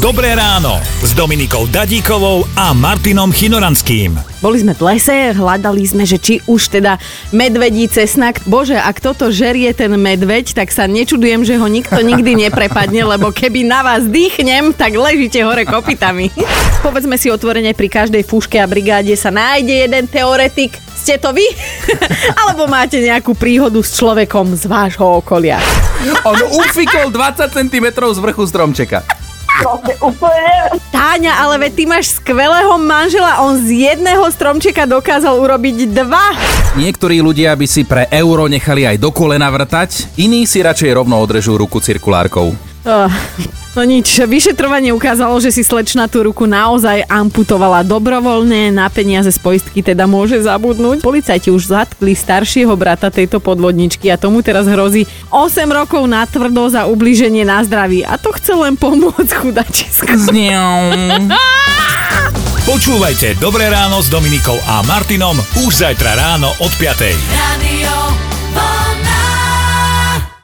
Dobré ráno s Dominikou Dadíkovou a Martinom Chinoranským. Boli sme v lese, hľadali sme, že či už teda medvedí cesnak. Bože, ak toto žerie ten medveď, tak sa nečudujem, že ho nikto nikdy neprepadne, lebo keby na vás dýchnem, tak ležíte hore kopitami. Povedzme si otvorene, pri každej fúške a brigáde sa nájde jeden teoretik. Ste to vy? Alebo máte nejakú príhodu s človekom z vášho okolia? On ufikol 20 cm z vrchu stromčeka. Proste úplne Táňa, ale veď ty máš skvelého manžela, on z jedného stromčeka dokázal urobiť dva. Niektorí ľudia by si pre euro nechali aj do kolena vrtať, iní si radšej rovno odrežú ruku cirkulárkou. Oh, no nič, vyšetrovanie ukázalo, že si slečna tú ruku naozaj amputovala dobrovoľne, na peniaze z poistky teda môže zabudnúť. Policajti už zatkli staršieho brata tejto podvodničky a tomu teraz hrozí 8 rokov na tvrdo za ubliženie na zdraví. A to chce len pomôcť chudačisko. Počúvajte Dobré ráno s Dominikou a Martinom už zajtra ráno od 5. Radio.